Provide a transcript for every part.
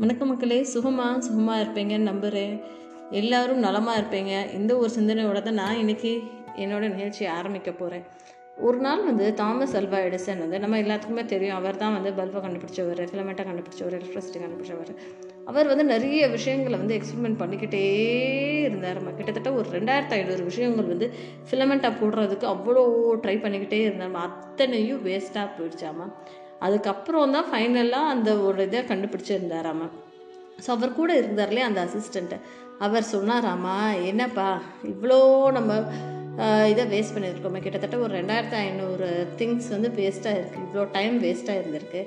வணக்க மக்களே சுகமாக சுகமாக இருப்பீங்கன்னு நம்புகிறேன் எல்லோரும் நலமாக இருப்பீங்க. இந்த ஒரு சிந்தனையோட தான் நான் இன்றைக்கி என்னோட நிகழ்ச்சியை ஆரம்பிக்க போகிறேன் ஒரு நாள் வந்து தாமஸ் அல்வா எடிசன் வந்து நம்ம எல்லாத்துக்குமே தெரியும் அவர் தான் வந்து பல்பை கண்டுபிடிச்சவர் ஃபிலமெண்ட்டை கண்டுபிடிச்சவர் எலக்ட்ரிசிட்டி கண்டுபிடிச்சவர். அவர் வந்து நிறைய விஷயங்களை வந்து எக்ஸ்பெரிமெண்ட் பண்ணிக்கிட்டே இருந்தார். கிட்டத்தட்ட ஒரு ரெண்டாயிரத்து ஐநூறு விஷயங்கள் வந்து ஃபிலமெண்ட்டாக போடுறதுக்கு அவ்வளோ ட்ரை பண்ணிக்கிட்டே இருந்தார். அத்தனையும் வேஸ்ட்டாக போயிடுச்சாமா? அதுக்கப்புறம் தான் ஃபைனலாக அந்த ஒரு இதை கண்டுபிடிச்சிருந்தாராமா ஸோ அவர் கூட இருந்தார்லையே அந்த அசிஸ்டண்ட்டு அவர் சொன்னாராமா என்னப்பா இவ்வளோ நம்ம இதை வேஸ்ட் பண்ணியிருக்கோமே. கிட்டத்தட்ட ஒரு ரெண்டாயிரத்து ஐநூறு திங்ஸ் வந்து வேஸ்ட்டாக இருக்குது இவ்வளோ டைம் வேஸ்ட்டாக இருந்திருக்கு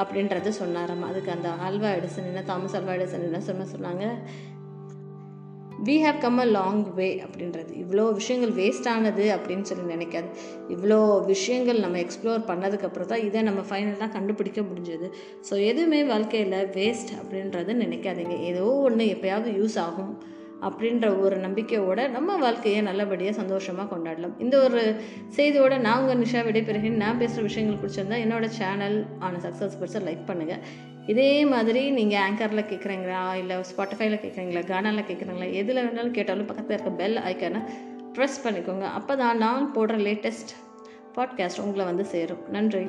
அப்படின்றது சொன்னாராமா. அதுக்கு அந்த ஆல்வா எடிசன் என்ன தாமஸ் ஆல்வா எடிசன் என்ன சொன்ன சொன்னாங்க we have come a long way அப்படின்றது. இவ்வளோ விஷயங்கள் வேஸ்ட் ஆனது அப்படின்னு சொல்லி நினைக்காது. இவ்வளோ விஷயங்கள் நம்ம எக்ஸ்ப்ளோர் பண்ணதுக்கப்புறம் தான் இதை நம்ம ஃபைனலாக கண்டுபிடிக்க முடிஞ்சது. ஸோ எதுவுமே வாழ்க்கையில் வேஸ்ட் அப்படின்றது நினைக்காதீங்க. ஏதோ ஒன்று எப்போயாவது யூஸ் ஆகும். அப்படின்ற ஒரு நம்பிக்கையோட நம்ம வாழ்க்கையை நல்லபடியாக சந்தோஷமாக கொண்டாடலாம். இந்த ஒரு செய்தியோட நான் உங்கள் நிஷா விடைபெறுகிறேன். நான் பேசுகிற விஷயங்கள் பிடிச்சிருந்தா என்னோட சேனல் ஆன சக்ஸஸ் பர்சன் லைக் பண்ணுங்கள் இதே மாதிரி நீங்கள் ஆங்கரில் கேட்குறீங்களா இல்லை ஸ்பாட்டிஃபைல கேட்குறீங்களா கானாவில் கேட்குறீங்களா எதில் வேணாலும் கேட்டாலும் பக்கத்தில் இருக்க பெல் ஐக்கனை ப்ரெஸ் பண்ணிக்கோங்க. அப்போ தான் நான் போடுற லேட்டஸ்ட் பாட்காஸ்ட் உங்களை வந்து சேரும். நன்றி.